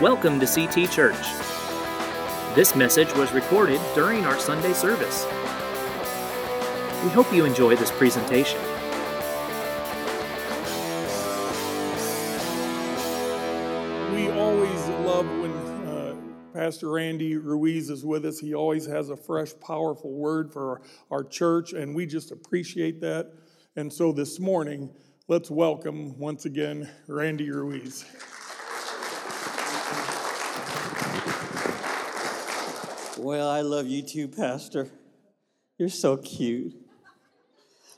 Welcome to CT Church. This message was recorded during our Sunday service. We hope you enjoy this presentation. We always love when uh, Pastor Randy Ruiz is with us. He always has a fresh, powerful word for our, our church, and we just appreciate that. And so this morning, let's welcome once again Randy Ruiz. Well, I love you too, Pastor. You're so cute.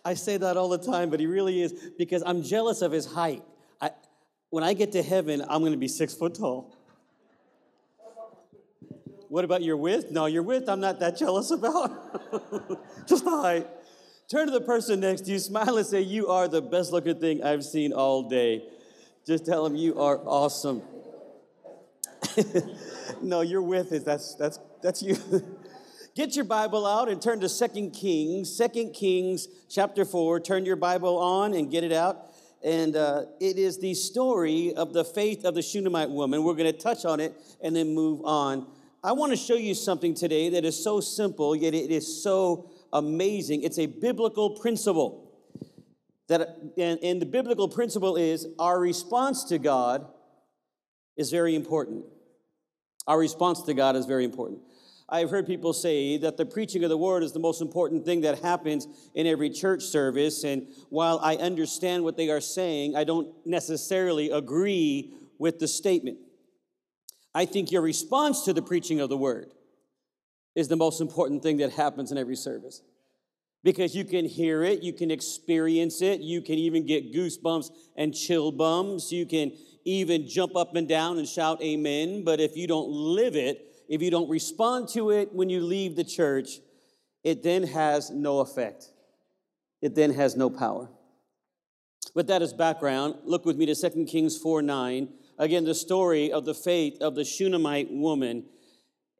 I say that all the time, but he really is because I'm jealous of his height. I, when I get to heaven, I'm going to be six foot tall. What about your width? No, your width, I'm not that jealous about. Just the height. Turn to the person next to you, smile and say, You are the best looking thing I've seen all day. Just tell them you are awesome. no, your width is that's that's that's you. Get your Bible out and turn to Second Kings, Second Kings chapter 4. Turn your Bible on and get it out. And uh, it is the story of the faith of the Shunammite woman. We're going to touch on it and then move on. I want to show you something today that is so simple, yet it is so amazing. It's a biblical principle. That, and, and the biblical principle is our response to God is very important. Our response to God is very important. I've heard people say that the preaching of the word is the most important thing that happens in every church service. And while I understand what they are saying, I don't necessarily agree with the statement. I think your response to the preaching of the word is the most important thing that happens in every service. Because you can hear it, you can experience it, you can even get goosebumps and chill bums, you can even jump up and down and shout amen. But if you don't live it, if you don't respond to it when you leave the church, it then has no effect. It then has no power. With that as background, look with me to 2 Kings 4 9. Again, the story of the faith of the Shunammite woman.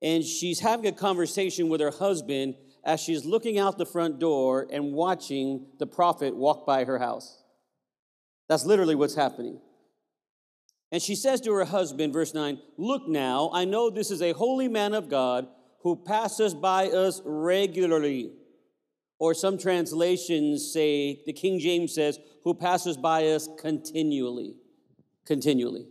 And she's having a conversation with her husband as she's looking out the front door and watching the prophet walk by her house. That's literally what's happening. And she says to her husband, verse 9, Look now, I know this is a holy man of God who passes by us regularly. Or some translations say, the King James says, who passes by us continually. Continually.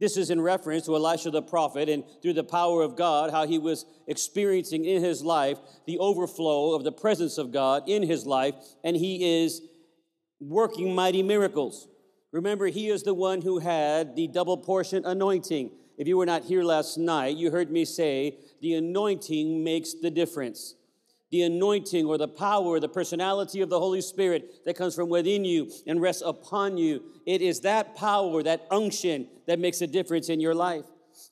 This is in reference to Elisha the prophet and through the power of God, how he was experiencing in his life the overflow of the presence of God in his life, and he is working mighty miracles. Remember, he is the one who had the double portion anointing. If you were not here last night, you heard me say the anointing makes the difference. The anointing or the power, the personality of the Holy Spirit that comes from within you and rests upon you. It is that power, that unction that makes a difference in your life.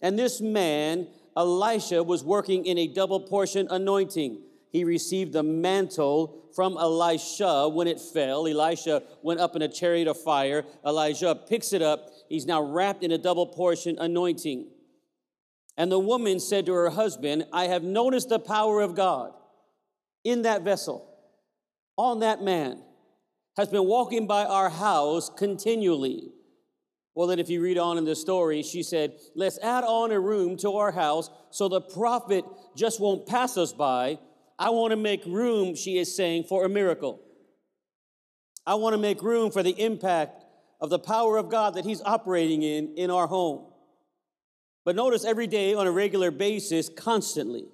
And this man, Elisha, was working in a double portion anointing. He received the mantle from Elisha when it fell. Elisha went up in a chariot of fire. Elijah picks it up. He's now wrapped in a double portion anointing. And the woman said to her husband, I have noticed the power of God in that vessel, on that man, has been walking by our house continually. Well, then, if you read on in the story, she said, Let's add on a room to our house so the prophet just won't pass us by I want to make room, she is saying, for a miracle. I want to make room for the impact of the power of God that He's operating in in our home. But notice every day on a regular basis, constantly,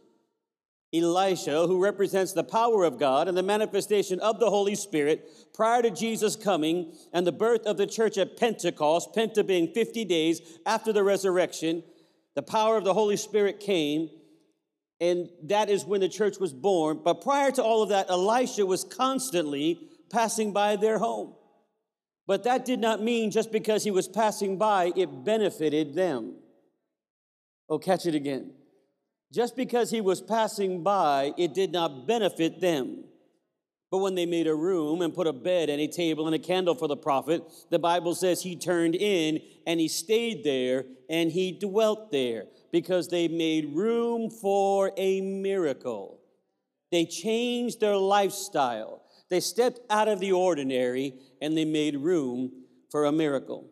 Elisha, who represents the power of God and the manifestation of the Holy Spirit prior to Jesus coming and the birth of the church at Pentecost, Penta being 50 days after the resurrection, the power of the Holy Spirit came and that is when the church was born. But prior to all of that, Elisha was constantly passing by their home. But that did not mean just because he was passing by, it benefited them. Oh, catch it again. Just because he was passing by, it did not benefit them. But when they made a room and put a bed and a table and a candle for the prophet, the Bible says he turned in and he stayed there and he dwelt there because they made room for a miracle. They changed their lifestyle. They stepped out of the ordinary and they made room for a miracle.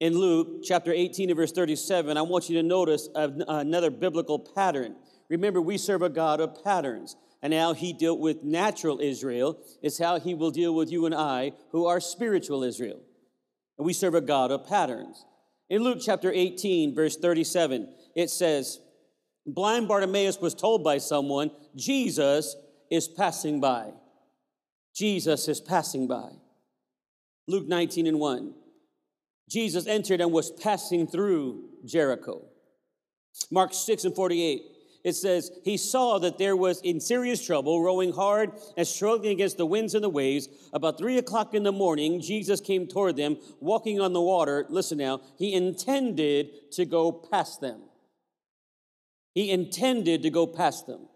In Luke chapter 18 and verse 37, I want you to notice another biblical pattern. Remember, we serve a God of patterns. And how he dealt with natural Israel is how he will deal with you and I, who are spiritual Israel. And we serve a God of patterns. In Luke chapter 18, verse 37, it says, Blind Bartimaeus was told by someone, Jesus is passing by. Jesus is passing by. Luke 19 and 1. Jesus entered and was passing through Jericho. Mark 6 and 48 it says, He saw that there was in serious trouble, rowing hard and struggling against the winds and the waves. About three o'clock in the morning, Jesus came toward them, walking on the water. Listen now, he intended to go past them. He intended to go past them.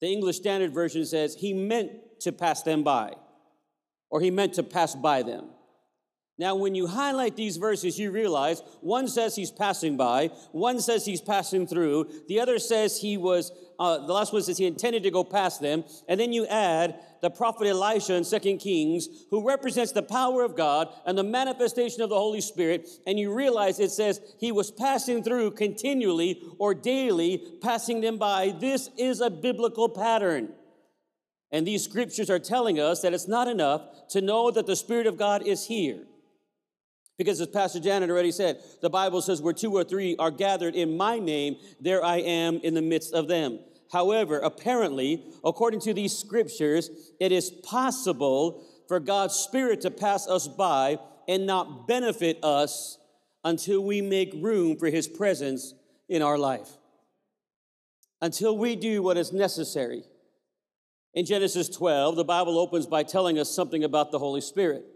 The English Standard Version says, He meant to pass them by, or He meant to pass by them. Now, when you highlight these verses, you realize one says he's passing by, one says he's passing through, the other says he was, uh, the last one says he intended to go past them, and then you add the prophet Elisha in Second Kings, who represents the power of God and the manifestation of the Holy Spirit, and you realize it says he was passing through continually or daily, passing them by. This is a biblical pattern. And these scriptures are telling us that it's not enough to know that the Spirit of God is here. Because as Pastor Janet already said, the Bible says, where two or three are gathered in my name, there I am in the midst of them. However, apparently, according to these scriptures, it is possible for God's Spirit to pass us by and not benefit us until we make room for His presence in our life. Until we do what is necessary. In Genesis 12, the Bible opens by telling us something about the Holy Spirit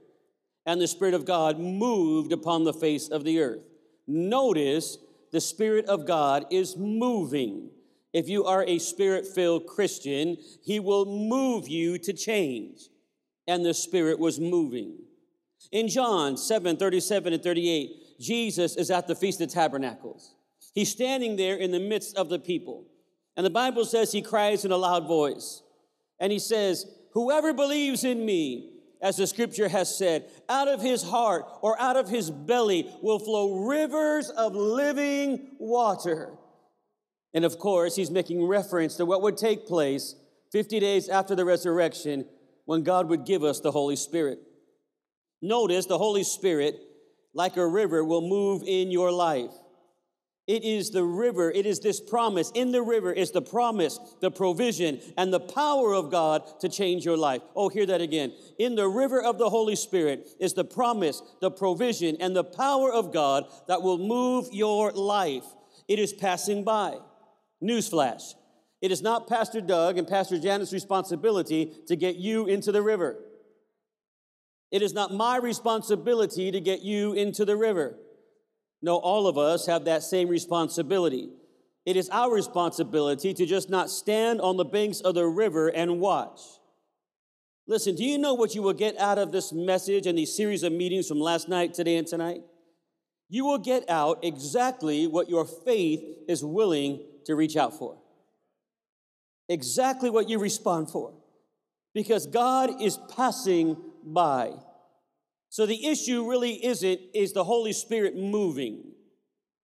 and the Spirit of God moved upon the face of the earth. Notice the Spirit of God is moving. If you are a spirit filled Christian, He will move you to change. And the Spirit was moving. In John 7 37 and 38, Jesus is at the Feast of Tabernacles. He's standing there in the midst of the people. And the Bible says he cries in a loud voice. And he says, Whoever believes in me, as the scripture has said, out of his heart or out of his belly will flow rivers of living water. And of course, he's making reference to what would take place 50 days after the resurrection when God would give us the Holy Spirit. Notice the Holy Spirit, like a river, will move in your life. It is the river, it is this promise. In the river is the promise, the provision, and the power of God to change your life. Oh, hear that again. In the river of the Holy Spirit is the promise, the provision, and the power of God that will move your life. It is passing by. Newsflash. It is not Pastor Doug and Pastor Janet's responsibility to get you into the river. It is not my responsibility to get you into the river. No, all of us have that same responsibility. It is our responsibility to just not stand on the banks of the river and watch. Listen, do you know what you will get out of this message and these series of meetings from last night, today, and tonight? You will get out exactly what your faith is willing to reach out for. Exactly what you respond for. Because God is passing by. So the issue really isn't, is the Holy Spirit moving?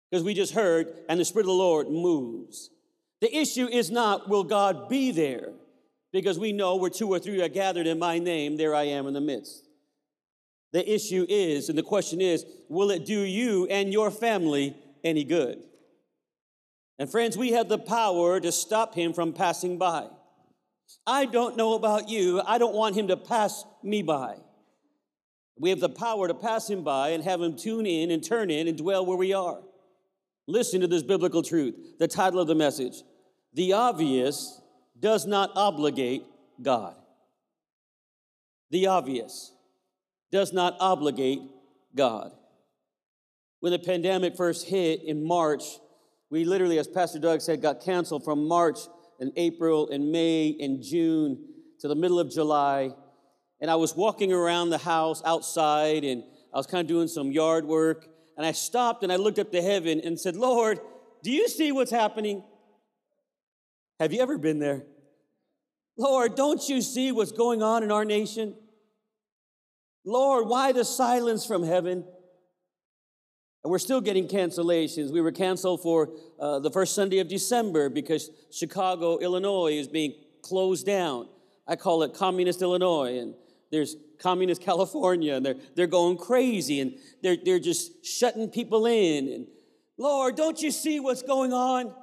Because we just heard, and the Spirit of the Lord moves. The issue is not, will God be there? Because we know where two or three are gathered in my name, there I am in the midst. The issue is, and the question is, will it do you and your family any good? And friends, we have the power to stop him from passing by. I don't know about you, I don't want him to pass me by. We have the power to pass him by and have him tune in and turn in and dwell where we are. Listen to this biblical truth. The title of the message The Obvious Does Not Obligate God. The obvious does not obligate God. When the pandemic first hit in March, we literally, as Pastor Doug said, got canceled from March and April and May and June to the middle of July and I was walking around the house outside and I was kind of doing some yard work. And I stopped and I looked up to heaven and said, Lord, do you see what's happening? Have you ever been there? Lord, don't you see what's going on in our nation? Lord, why the silence from heaven? And we're still getting cancellations. We were canceled for uh, the first Sunday of December because Chicago, Illinois is being closed down. I call it Communist Illinois, and there's Communist California, and they're, they're going crazy, and they're, they're just shutting people in. And Lord, don't you see what's going on?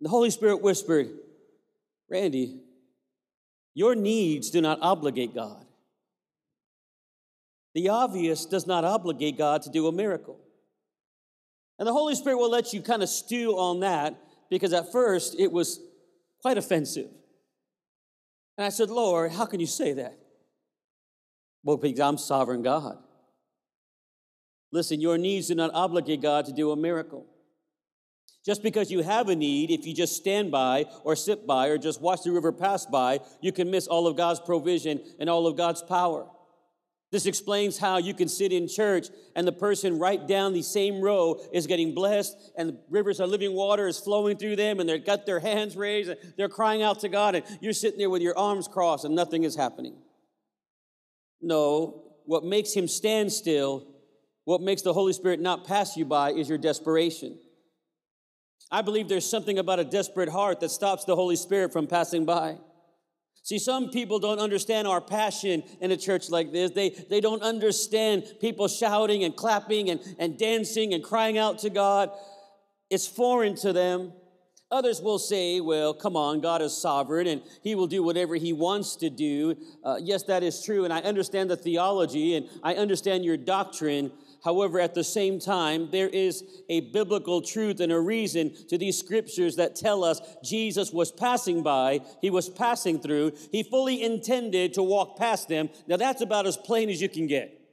The Holy Spirit whispered, Randy, your needs do not obligate God. The obvious does not obligate God to do a miracle. And the Holy Spirit will let you kind of stew on that because at first it was quite offensive. And I said, Lord, how can you say that? Well, because I'm sovereign God. Listen, your needs do not obligate God to do a miracle. Just because you have a need, if you just stand by or sit by or just watch the river pass by, you can miss all of God's provision and all of God's power. This explains how you can sit in church and the person right down the same row is getting blessed and the rivers of living water is flowing through them and they've got their hands raised and they're crying out to God and you're sitting there with your arms crossed and nothing is happening. No, what makes him stand still, what makes the Holy Spirit not pass you by is your desperation. I believe there's something about a desperate heart that stops the Holy Spirit from passing by. See, some people don't understand our passion in a church like this. They, they don't understand people shouting and clapping and, and dancing and crying out to God. It's foreign to them. Others will say, well, come on, God is sovereign and He will do whatever He wants to do. Uh, yes, that is true. And I understand the theology and I understand your doctrine. However, at the same time, there is a biblical truth and a reason to these scriptures that tell us Jesus was passing by, he was passing through, he fully intended to walk past them. Now, that's about as plain as you can get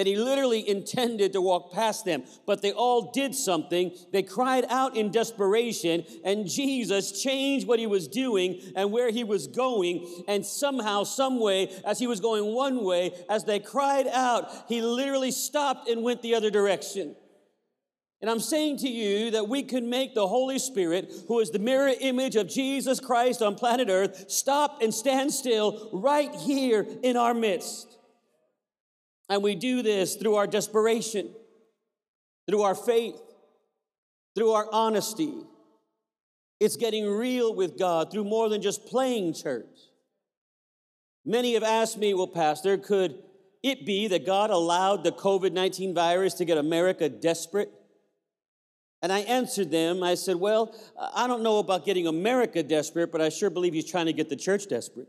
that he literally intended to walk past them, but they all did something. They cried out in desperation, and Jesus changed what he was doing and where he was going. And somehow, some way, as he was going one way, as they cried out, he literally stopped and went the other direction. And I'm saying to you that we can make the Holy Spirit, who is the mirror image of Jesus Christ on planet Earth, stop and stand still right here in our midst. And we do this through our desperation, through our faith, through our honesty. It's getting real with God through more than just playing church. Many have asked me, well, Pastor, could it be that God allowed the COVID 19 virus to get America desperate? And I answered them, I said, Well, I don't know about getting America desperate, but I sure believe He's trying to get the church desperate.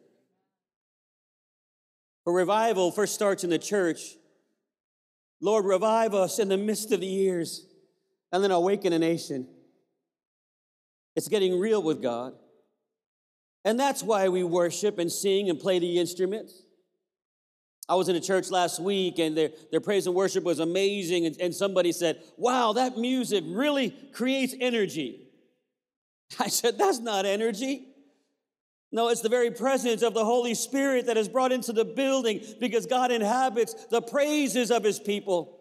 A revival first starts in the church. Lord, revive us in the midst of the years and then awaken a nation. It's getting real with God. And that's why we worship and sing and play the instruments. I was in a church last week and their, their praise and worship was amazing. And, and somebody said, Wow, that music really creates energy. I said, That's not energy. No, it's the very presence of the Holy Spirit that is brought into the building because God inhabits the praises of his people.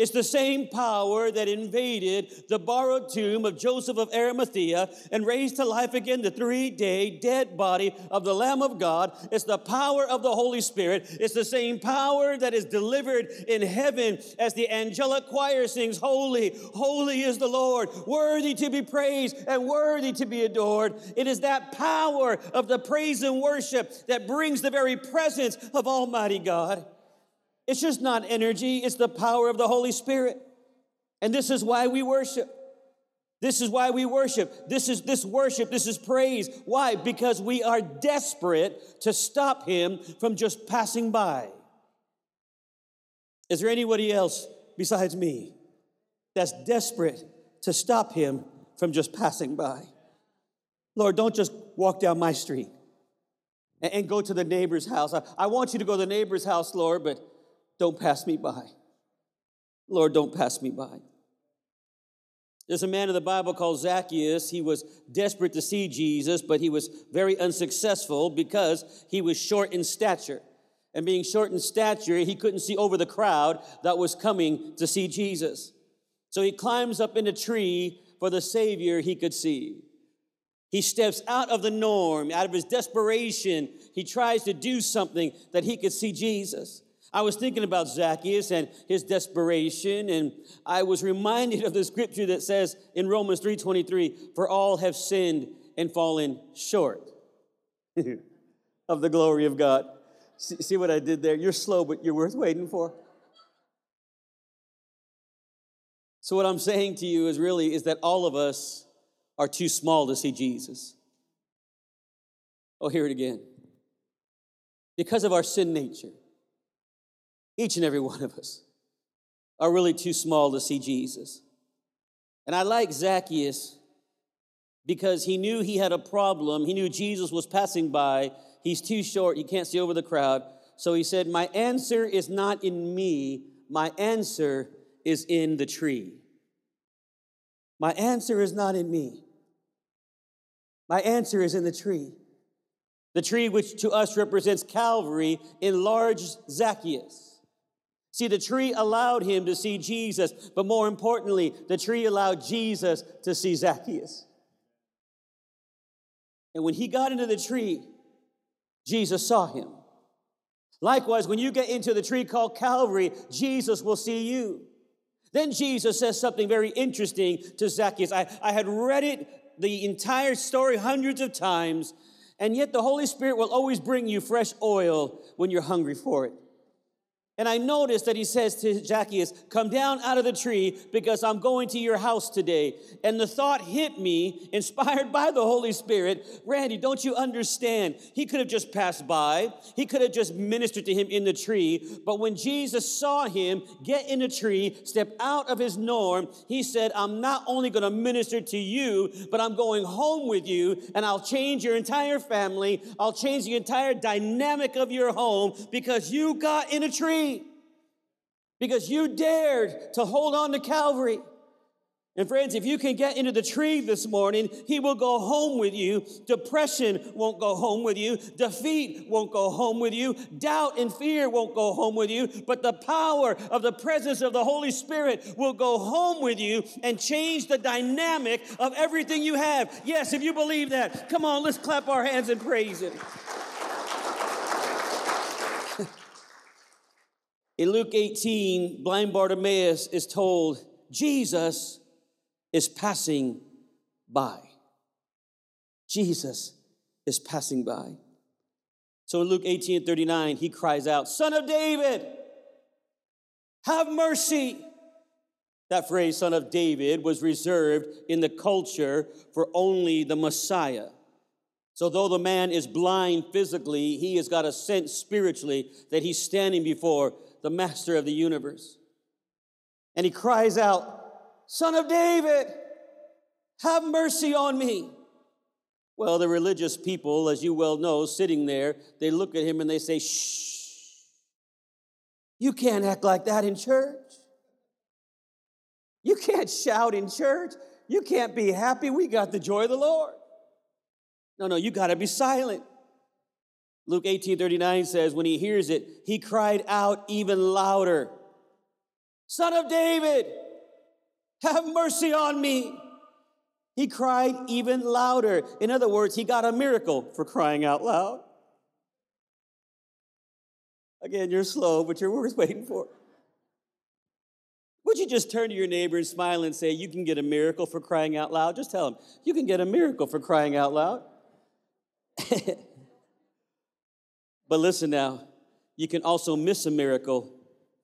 It's the same power that invaded the borrowed tomb of Joseph of Arimathea and raised to life again the three day dead body of the Lamb of God. It's the power of the Holy Spirit. It's the same power that is delivered in heaven as the angelic choir sings, Holy, holy is the Lord, worthy to be praised and worthy to be adored. It is that power of the praise and worship that brings the very presence of Almighty God. It's just not energy, it's the power of the Holy Spirit. And this is why we worship. This is why we worship. This is this worship, this is praise. Why? Because we are desperate to stop him from just passing by. Is there anybody else besides me that's desperate to stop him from just passing by? Lord, don't just walk down my street and, go to the neighbor's house. I want you to go to the neighbor's house, Lord, but don't pass me by. Lord, don't pass me by. There's a man in the Bible called Zacchaeus. He was desperate to see Jesus, but he was very unsuccessful because he was short in stature. And being short in stature, he couldn't see over the crowd that was coming to see Jesus. So he climbs up in a tree for the Savior he could see. He steps out of the norm, out of his desperation. He tries to do something that he could see Jesus. I was thinking about Zacchaeus and his desperation, and I was reminded of the scripture that says in Romans 3:23, "For all have sinned and fallen short of the glory of God." See, what I did there? You're slow, but you're worth waiting for. So what I'm saying to you is really is that all of us are too small to see Jesus. Oh, hear it again. Because of our sin nature, each and every one of us are really too small to see Jesus. And I like Zacchaeus because he knew he had a problem. He knew Jesus was passing by. He's too short, he can't see over the crowd. So he said, My answer is not in me, my answer is in the tree. My answer is not in me. My answer is in the tree. The tree which to us represents Calvary enlarged Zacchaeus. See, the tree allowed him to see Jesus, but more importantly, the tree allowed Jesus to see Zacchaeus. And when he got into the tree, Jesus saw him. Likewise, when you get into the tree called Calvary, Jesus will see you. Then Jesus says something very interesting to Zacchaeus. I, I had read it the entire story hundreds of times, and yet the Holy Spirit will always bring you fresh oil when you're hungry for it. And I noticed that he says to Zacchaeus, Come down out of the tree because I'm going to your house today. And the thought hit me, inspired by the Holy Spirit Randy, don't you understand? He could have just passed by, he could have just ministered to him in the tree. But when Jesus saw him get in a tree, step out of his norm, he said, I'm not only going to minister to you, but I'm going home with you and I'll change your entire family. I'll change the entire dynamic of your home because you got in a tree because you dared to hold on to Calvary. And friends, if you can get into the tree this morning, he will go home with you. Depression won't go home with you. Defeat won't go home with you. Doubt and fear won't go home with you. But the power of the presence of the Holy Spirit will go home with you and change the dynamic of everything you have. Yes, if you believe that, come on, let's clap our hands and praise him. In Luke 18, blind Bartimaeus is told, Jesus is passing by. Jesus is passing by. So in Luke 18 and 39, he cries out, Son of David, have mercy. That phrase, son of David, was reserved in the culture for only the Messiah. So, though the man is blind physically, he has got a sense spiritually that he's standing before the master of the universe. And he cries out, Son of David, have mercy on me. Well, the religious people, as you well know, sitting there, they look at him and they say, Shh, you can't act like that in church. You can't shout in church. You can't be happy. We got the joy of the Lord. No, no, you got to be silent. Luke 18 39 says, when he hears it, he cried out even louder, Son of David, have mercy on me. He cried even louder. In other words, he got a miracle for crying out loud. Again, you're slow, but you're worth waiting for. Would you just turn to your neighbor and smile and say, You can get a miracle for crying out loud? Just tell him, You can get a miracle for crying out loud. But listen now, you can also miss a miracle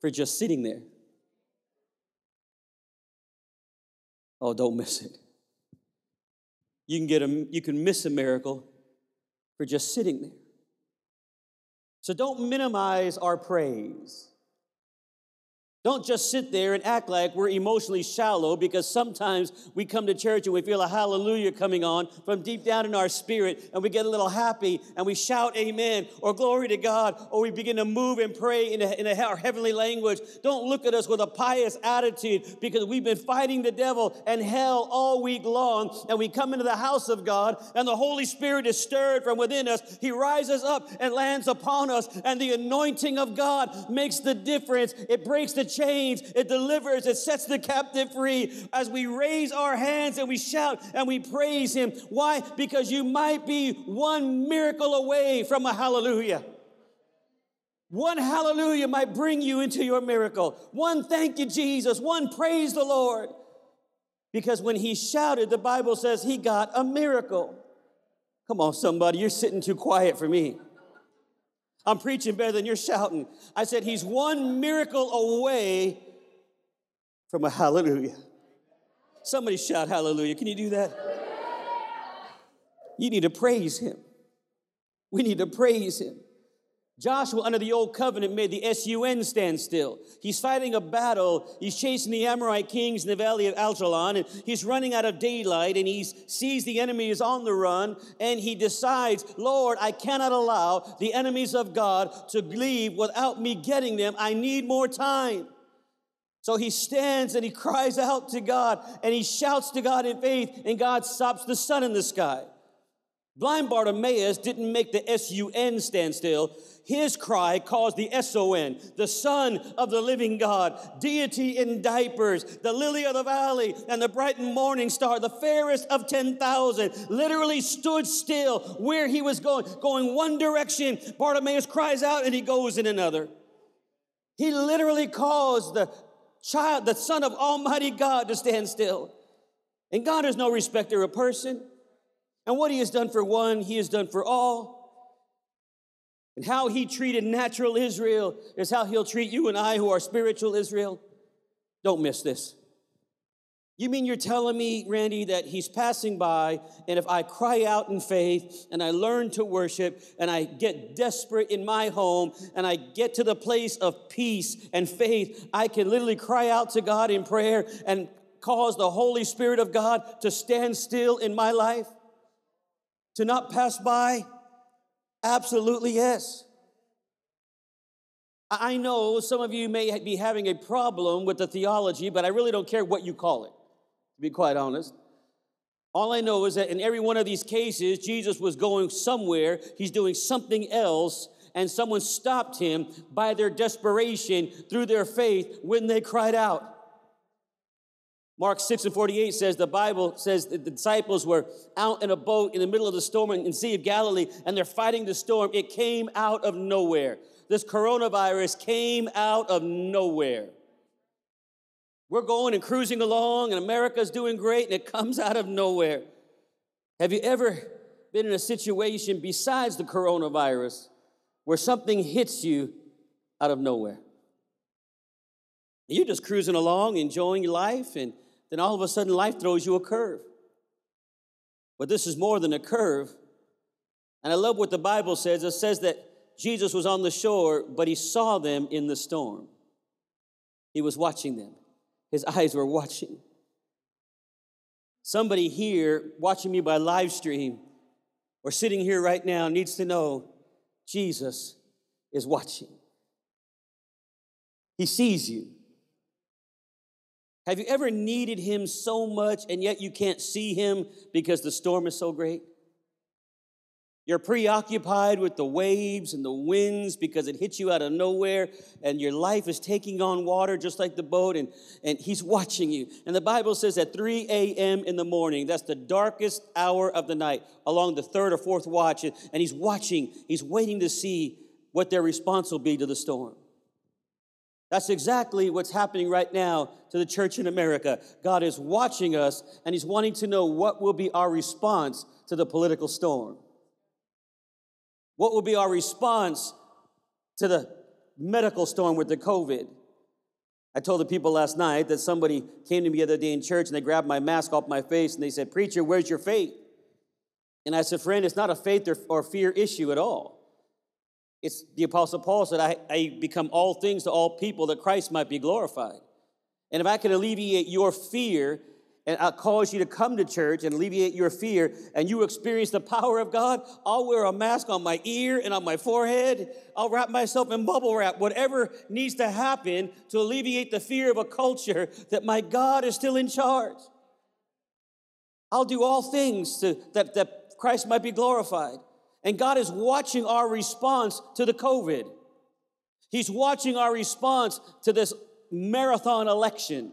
for just sitting there. Oh, don't miss it. You can get a you can miss a miracle for just sitting there. So don't minimize our praise. Don't just sit there and act like we're emotionally shallow because sometimes we come to church and we feel a hallelujah coming on from deep down in our spirit and we get a little happy and we shout amen or glory to God or we begin to move and pray in, a, in a, our heavenly language. Don't look at us with a pious attitude because we've been fighting the devil and hell all week long and we come into the house of God and the Holy Spirit is stirred from within us. He rises up and lands upon us and the anointing of God makes the difference. It breaks the chains, it delivers, it sets the captive free as we raise our hands and we shout and we praise Him. Why? Because you might be one miracle away from a hallelujah. One hallelujah might bring you into your miracle. One thank you, Jesus. One praise the Lord. Because when he shouted, the Bible says he got a miracle. Come on, somebody, you're sitting too quiet for me. I'm preaching better than you're shouting. I said, He's one miracle away from a hallelujah. Somebody shout hallelujah. Can you do that? You need to praise Him. We need to praise Him. Joshua, under the old covenant, made the SUN stand still. He's fighting a battle. He's chasing the Amorite kings in the valley of Ajalon, and he's running out of daylight, and he sees the enemy is on the run, and he decides, Lord, I cannot allow the enemies of God to leave without me getting them. I need more time. So he stands and he cries out to God, and he shouts to God in faith, and God stops the sun in the sky. Blind Bartimaeus didn't make the SUN stand still. His cry caused the SON, the Son of the living God, deity in diapers, the lily of the valley, and the bright morning star, the fairest of 10,000, literally stood still where he was going, going one direction. Bartimaeus cries out and he goes in another. He literally caused the child, the Son of Almighty God, to stand still. And God is no respecter of person. And what he has done for one, he has done for all. And how he treated natural Israel is how he'll treat you and I who are spiritual Israel. Don't miss this. You mean you're telling me, Randy, that he's passing by, and if I cry out in faith and I learn to worship and I get desperate in my home and I get to the place of peace and faith, I can literally cry out to God in prayer and cause the Holy Spirit of God to stand still in my life? To not pass by? Absolutely yes. I know some of you may be having a problem with the theology, but I really don't care what you call it, to be quite honest. All I know is that in every one of these cases, Jesus was going somewhere, he's doing something else, and someone stopped him by their desperation through their faith when they cried out. Mark 6 and 48 says the Bible says the disciples were out in a boat in the middle of the storm in the Sea of Galilee and they're fighting the storm. It came out of nowhere. This coronavirus came out of nowhere. We're going and cruising along and America's doing great and it comes out of nowhere. Have you ever been in a situation besides the coronavirus where something hits you out of nowhere? You're just cruising along, enjoying your life, and then all of a sudden life throws you a curve. But this is more than a curve. And I love what the Bible says. It says that Jesus was on the shore, but he saw them in the storm. He was watching them, his eyes were watching. Somebody here watching me by live stream or sitting here right now needs to know Jesus is watching. He sees you. Have you ever needed him so much and yet you can't see him because the storm is so great? You're preoccupied with the waves and the winds because it hits you out of nowhere and your life is taking on water just like the boat and, and he's watching you. And the Bible says at 3 a.m. in the morning, that's the darkest hour of the night, along the third or fourth watch, and he's watching, he's waiting to see what their response will be to the storm. That's exactly what's happening right now to the church in America. God is watching us and He's wanting to know what will be our response to the political storm. What will be our response to the medical storm with the COVID? I told the people last night that somebody came to me the other day in church and they grabbed my mask off my face and they said, Preacher, where's your faith? And I said, Friend, it's not a faith or, fear issue at all. It's the Apostle Paul said, I, I become all things to all people that Christ might be glorified. And if I can alleviate your fear and I'll cause you to come to church and alleviate your fear, and you experience the power of God, I'll wear a mask on my ear and on my forehead. I'll wrap myself in bubble wrap, whatever needs to happen to alleviate the fear of a culture that my God is still in charge. I'll do all things to, that, that Christ might be glorified. And God is watching our response to the COVID. He's watching our response to this marathon election.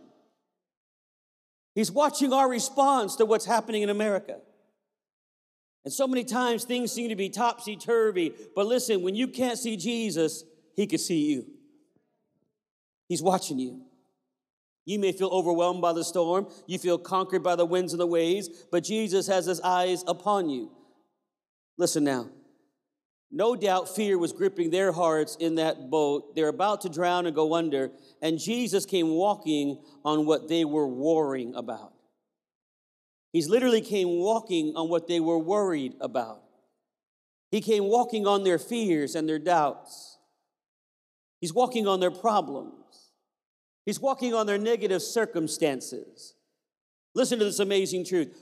He's watching our response to what's happening in America. And so many times things seem to be topsy turvy. But listen, when you can't see Jesus, he can see you. He's watching you. You may feel overwhelmed by the storm, you feel conquered by the winds and the waves, but Jesus has his eyes upon you. Listen now. No doubt fear was gripping their hearts in that boat. They're about to drown and go under, and Jesus came walking on what they were worrying about. He's literally came walking on what they were worried about. He came walking on their fears and their doubts. He's walking on their problems. He's walking on their negative circumstances. Listen to this amazing truth.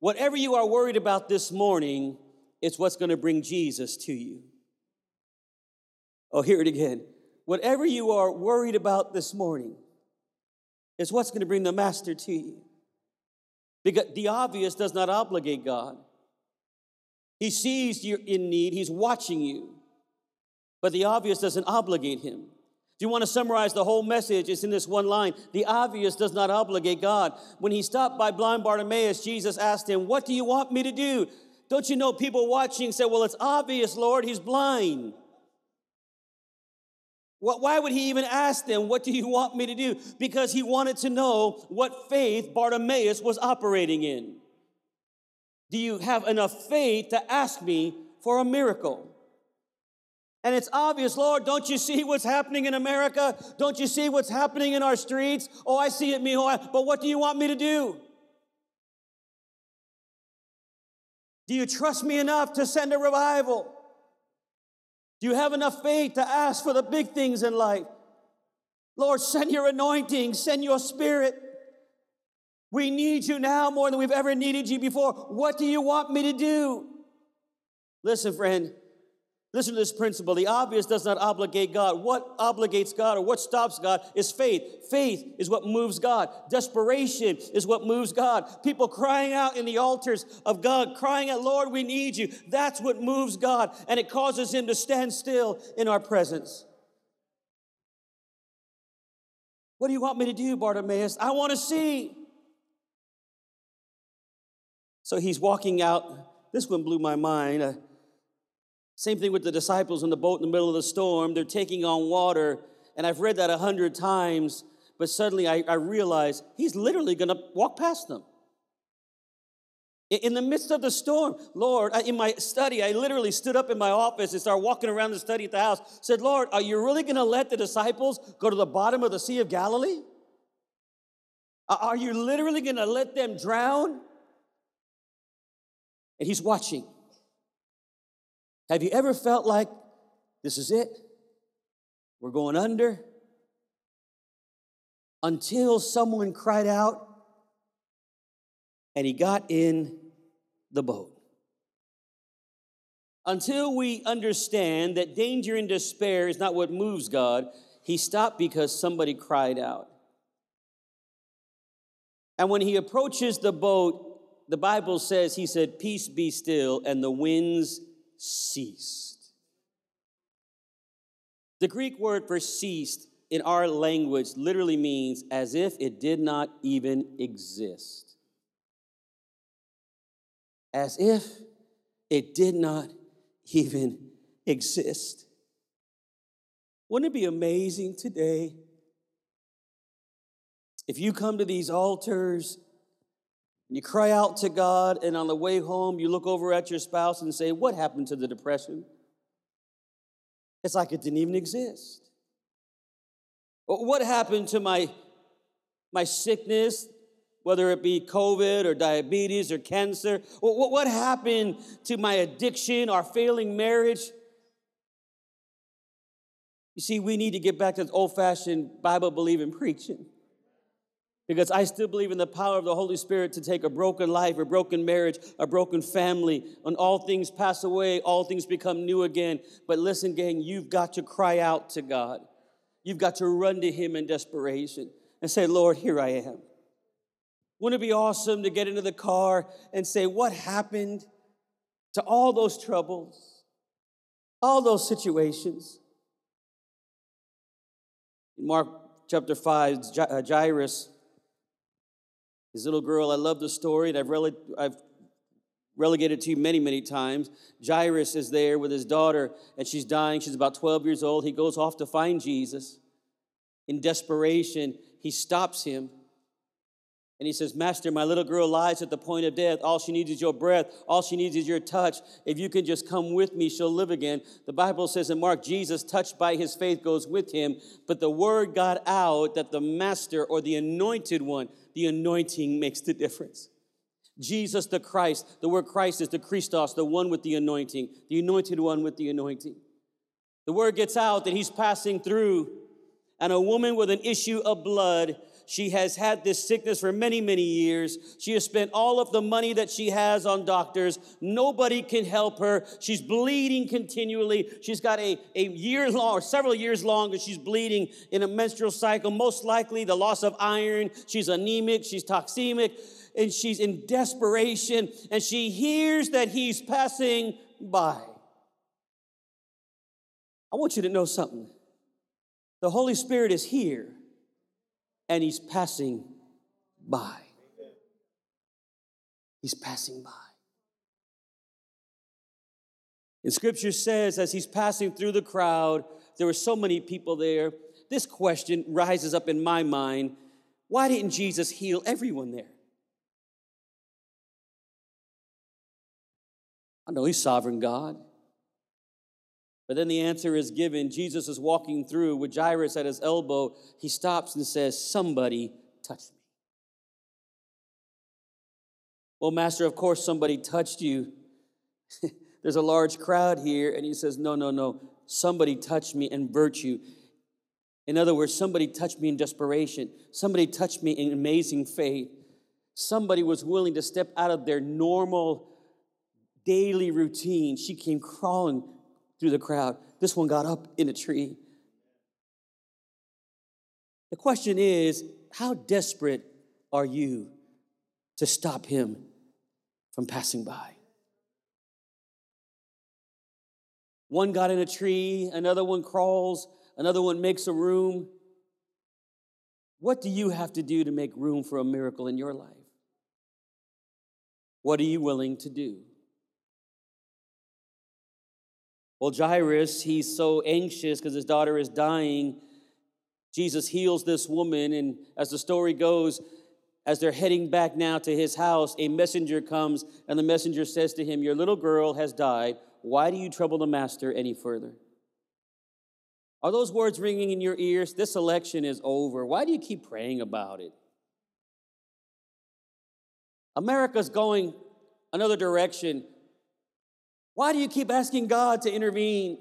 Whatever you are worried about this morning, it's what's going to bring Jesus to you. Oh, hear it again. Whatever you are worried about this morning is what's going to bring the Master to you. Because the obvious does not obligate God. He sees you're in need, He's watching you. But the obvious doesn't obligate Him. If you want to summarize the whole message, it's in this one line. The obvious does not obligate God. When he stopped by blind Bartimaeus, Jesus asked him, What do you want me to do? Don't you know people watching say, Well, it's obvious, Lord, he's blind. Why would he even ask them, What do you want me to do? Because he wanted to know what faith Bartimaeus was operating in. Do you have enough faith to ask me for a miracle? And it's obvious, Lord, don't you see what's happening in America? Don't you see what's happening in our streets? Oh, I see it, mijo. But what do you want me to do? Do you trust me enough to send a revival? Do you have enough faith to ask for the big things in life? Lord, send your anointing, send your spirit. We need you now more than we've ever needed you before. What do you want me to do? Listen, friend, Listen to this principle. The obvious does not obligate God. What obligates God or what stops God is faith. Faith is what moves God. Desperation is what moves God. People crying out in the altars of God, crying out, Lord, we need you. That's what moves God, and it causes Him to stand still in our presence. What do you want me to do, Bartimaeus? I want to see. So he's walking out. This one blew my mind. Uh, Same thing with the disciples in the boat in the middle of the storm. They're taking on water. And I've read that a hundred times, but suddenly I, I realize he's literally going to walk past them. In the midst of the storm, Lord, in my study, I literally stood up in my office and started walking around the study at the house. Said, Lord, are you really going to let the disciples go to the bottom of the Sea of Galilee? Are you literally going to let them drown? And he's watching. Have you ever felt like this is it? We're going under? Until someone cried out and he got in the boat. Until we understand that danger and despair is not what moves God, he stopped because somebody cried out. And when he approaches the boat, the Bible says he said, Peace be still, and the winds ceased. The Greek word for ceased in our language literally means as if it did not even exist. As if it did not even exist. Wouldn't it be amazing today if you come to these altars and you cry out to God, and on the way home, you look over at your spouse and say, What happened to the depression? It's like it didn't even exist. What happened to my, my sickness, whether it be COVID or diabetes or cancer? What happened to my addiction or failing marriage? You see, we need to get back to old fashioned Bible believing preaching. Because I still believe in the power of the Holy Spirit to take a broken life, a broken marriage, a broken family, and all things pass away, all things become new again. But listen, gang, you've got to cry out to God. You've got to run to Him in desperation and say, Lord, here I am. Wouldn't it be awesome to get into the car and say, What happened to all those troubles, all those situations? In Mark chapter 5, uh, Jairus his little girl, I love the story, and I've I've relegated to you many, many times. Jairus is there with his daughter, and she's dying. She's about 12 years old. He goes off to find Jesus. In desperation, he stops him and he says, Master, my little girl lies at the point of death. All she needs is your breath. All she needs is your touch. If you can just come with me, she'll live again. The Bible says in Mark, Jesus, touched by his faith, goes with him. But the word got out that the Master or the anointed one, the anointing makes the difference. Jesus the Christ, the word Christ is the Christos, the one with the anointing, the anointed one with the anointing. The word gets out that he's passing through, and a woman with an issue of blood she has had this sickness for many, many years. She has spent all of the money that she has on doctors. Nobody can help her. She's bleeding continually. She's got a, a year long, or several years long, that she's bleeding in a menstrual cycle. Most likely the loss of iron. She's anemic. She's toxemic. And she's in desperation. And she hears that he's passing by. I want you to know something. The Holy Spirit is here and he's passing by. He's passing by. And scripture says, as he's passing through the crowd, there were so many people there. This question rises up in my mind why didn't Jesus heal everyone there? I know he's sovereign God. But then the answer is given. Jesus is walking through with Jairus at his elbow. He stops and says, Somebody touched me. Well, Master, of course somebody touched you. There's a large crowd here. And he says, No, no, no. Somebody touched me in virtue. In other words, somebody touched me in desperation. Somebody touched me in amazing faith. Somebody was willing to step out of their normal daily routine. She came crawling through the crowd. This one got up in a tree. The question is how desperate are you to stop him from passing by? One got in a tree, another one crawls, another one makes a room. What do you have to do to make room for a miracle in your life? What are you willing to do? Well, Jairus, he's so anxious because his daughter is dying. Jesus heals this woman, and as the story goes, as they're heading back now to his house, a messenger comes, and the messenger says to him, Your little girl has died. Why do you trouble the master any further? Are those words ringing in your ears? This election is over. Why do you keep praying about it? America's going another direction. Why do you keep asking God to intervene?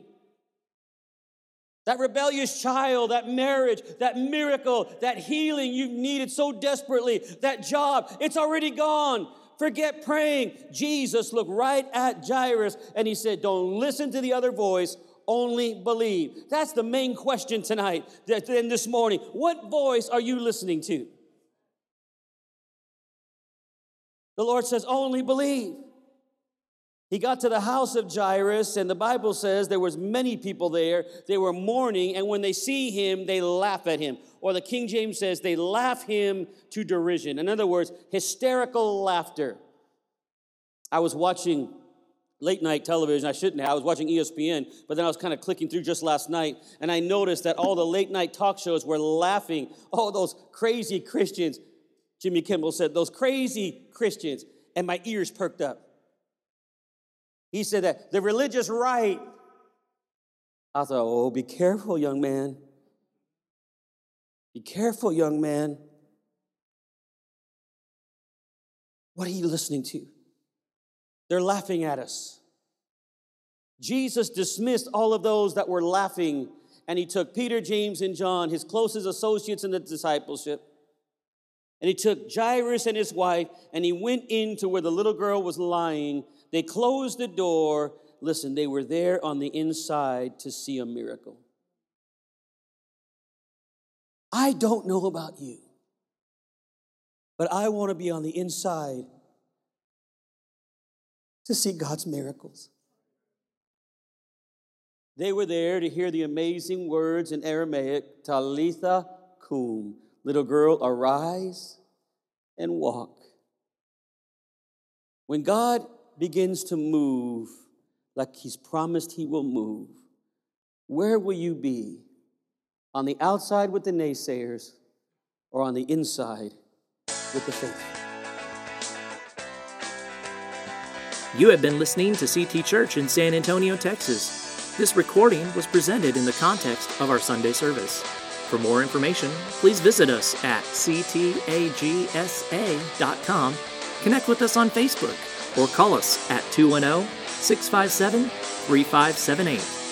That rebellious child, that marriage, that miracle, that healing you needed so desperately, that job, it's already gone. Forget praying. Jesus looked right at Jairus and he said, Don't listen to the other voice, only believe. That's the main question tonight and this morning. What voice are you listening to? The Lord says, Only believe. He got to the house of Jairus, and the Bible says there was many people there. They were mourning, and when they see him, they laugh at him. Or the King James says they laugh him to derision. In other words, hysterical laughter. I was watching late night television. I shouldn't have. I was watching ESPN, but then I was kind of clicking through just last night, and I noticed that all the late night talk shows were laughing. Oh, those crazy Christians. Jimmy Kimmel said, Those crazy Christians. And my ears perked up. He said that the religious right. I thought, oh, be careful, young man. Be careful, young man. What are you listening to? They're laughing at us. Jesus dismissed all of those that were laughing, and he took Peter, James, and John, his closest associates in the discipleship, and he took Jairus and his wife, and he went into where the little girl was lying, they closed the door. Listen, they were there on the inside to see a miracle. I don't know about you, but I want to be on the inside to see God's miracles. They were there to hear the amazing words in Aramaic, Talitha cum, little girl, arise and walk. When God begins to move like He's promised He will move, where will you be? On the outside with the naysayers or on the inside with the faithful? You have been listening to CT Church in San Antonio, Texas. This recording was presented in the context of our Sunday service. For more information, please visit us at ctagsa.com, connect with us on Facebook, or call us at 210 657 3578.